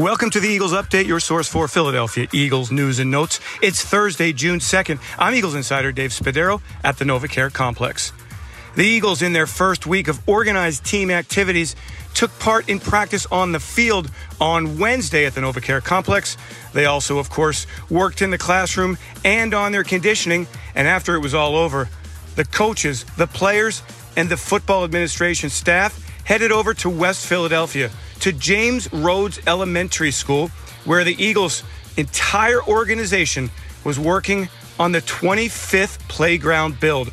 Welcome to the Eagles Update, your source for Philadelphia Eagles news and notes. It's Thursday, June 2nd. I'm Eagles insider Dave Spadaro at the NovaCare Complex. The Eagles, in their first week of organized team activities, took part in practice on the field on Wednesday at the NovaCare Complex. They also, of course, worked in the classroom and on their conditioning. And after it was all over, the coaches, the players, and the football administration staff headed over to West Philadelphia to James Rhoads Elementary School, where the Eagles' entire organization was working on the 25th playground build.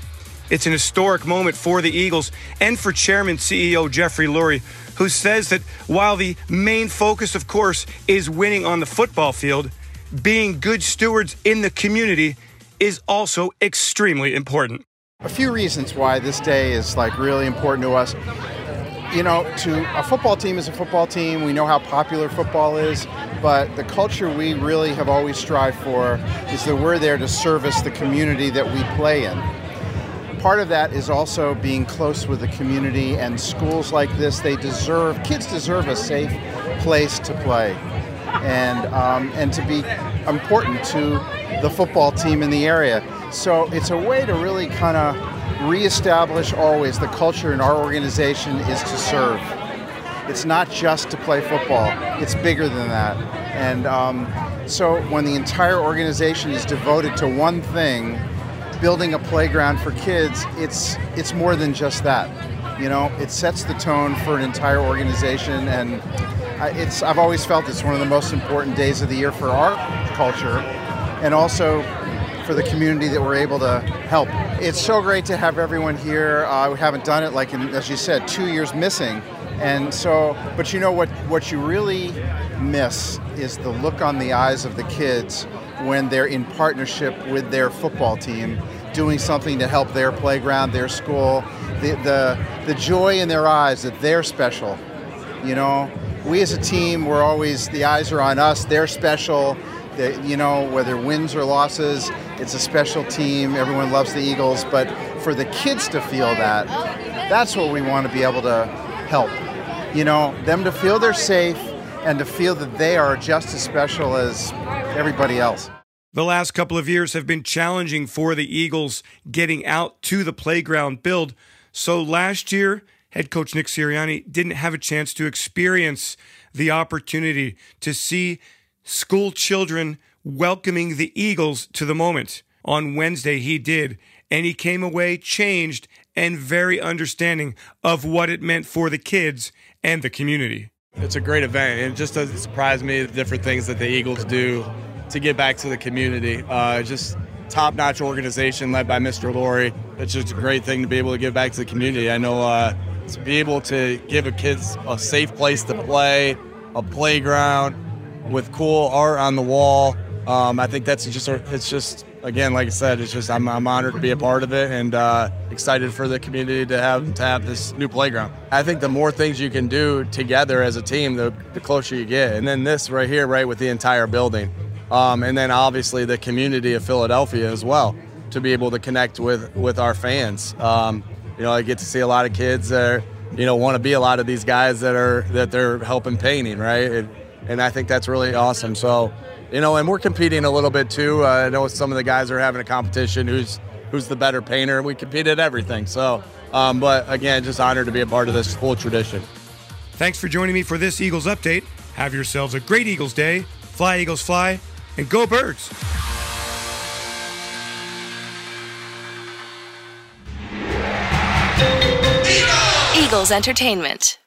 It's an historic moment for the Eagles and for Chairman CEO Jeffrey Lurie, who says that while the main focus, of course, is winning on the football field, being good stewards in the community is also extremely important. A few reasons why this day is like really important to us you know, to a football team is a football team. We know how popular football is, but the culture we really have always strived for is that we're there to service the community that we play in. Part of that is also being close with the community and schools like this. They deserve kids deserve a safe place to play, and um, and to be important to the football team in the area. So it's a way to really kind of reestablish always the culture in our organization is to serve. It's not just to play football, it's bigger than that. And um, so when the entire organization is devoted to one thing, building a playground for kids, it's, it's more than just that. You know, it sets the tone for an entire organization, and it's, I've always felt it's one of the most important days of the year for our culture, and also for the community that we're able to help. It's so great to have everyone here. Uh, we haven't done it like in, as you said, two years missing. And so, but you know what? What you really miss is the look on the eyes of the kids when they're in partnership with their football team, doing something to help their playground, their school. The the the joy in their eyes that they're special. You know, we as a team, we're always the eyes are on us. They're special that you know whether wins or losses it's a special team everyone loves the eagles but for the kids to feel that that's what we want to be able to help. You know them to feel they're safe and to feel that they are just as special as everybody else. The last couple of years have been challenging for the eagles getting out to the playground build. So last year head coach nick sirianni didn't have a chance to experience the opportunity to see school children welcoming the Eagles to the moment. On Wednesday, he did, and he came away changed and very understanding of what it meant for the kids and the community. It's a great event. And it just doesn't surprise me the different things that the Eagles do to give back to the community. Uh, just top notch organization led by Mr. Lurie. It's just a great thing to be able to give back to the community. I know uh, to be able to give a kids a safe place to play, a playground, with cool art on the wall. Um, I think that's just it's just again, like I said, it's just I'm, I'm honored to be a part of it and uh, excited for the community to have to have this new playground. I think the more things you can do together as a team, the, the closer you get. And then this right here, right with the entire building, um, and then obviously the community of Philadelphia as well to be able to connect with with our fans. Um, you know, I get to see a lot of kids that are, you know want to be a lot of these guys that are that they're helping painting, right? It, and I think that's really awesome. So, you know, and we're competing a little bit too. Uh, I know some of the guys are having a competition who's who's the better painter. We compete at everything. So, um, but again, just honored to be a part of this whole tradition. Thanks for joining me for this Eagles update. Have yourselves a great Eagles day. Fly, Eagles, fly, and go, birds. Eagles Entertainment.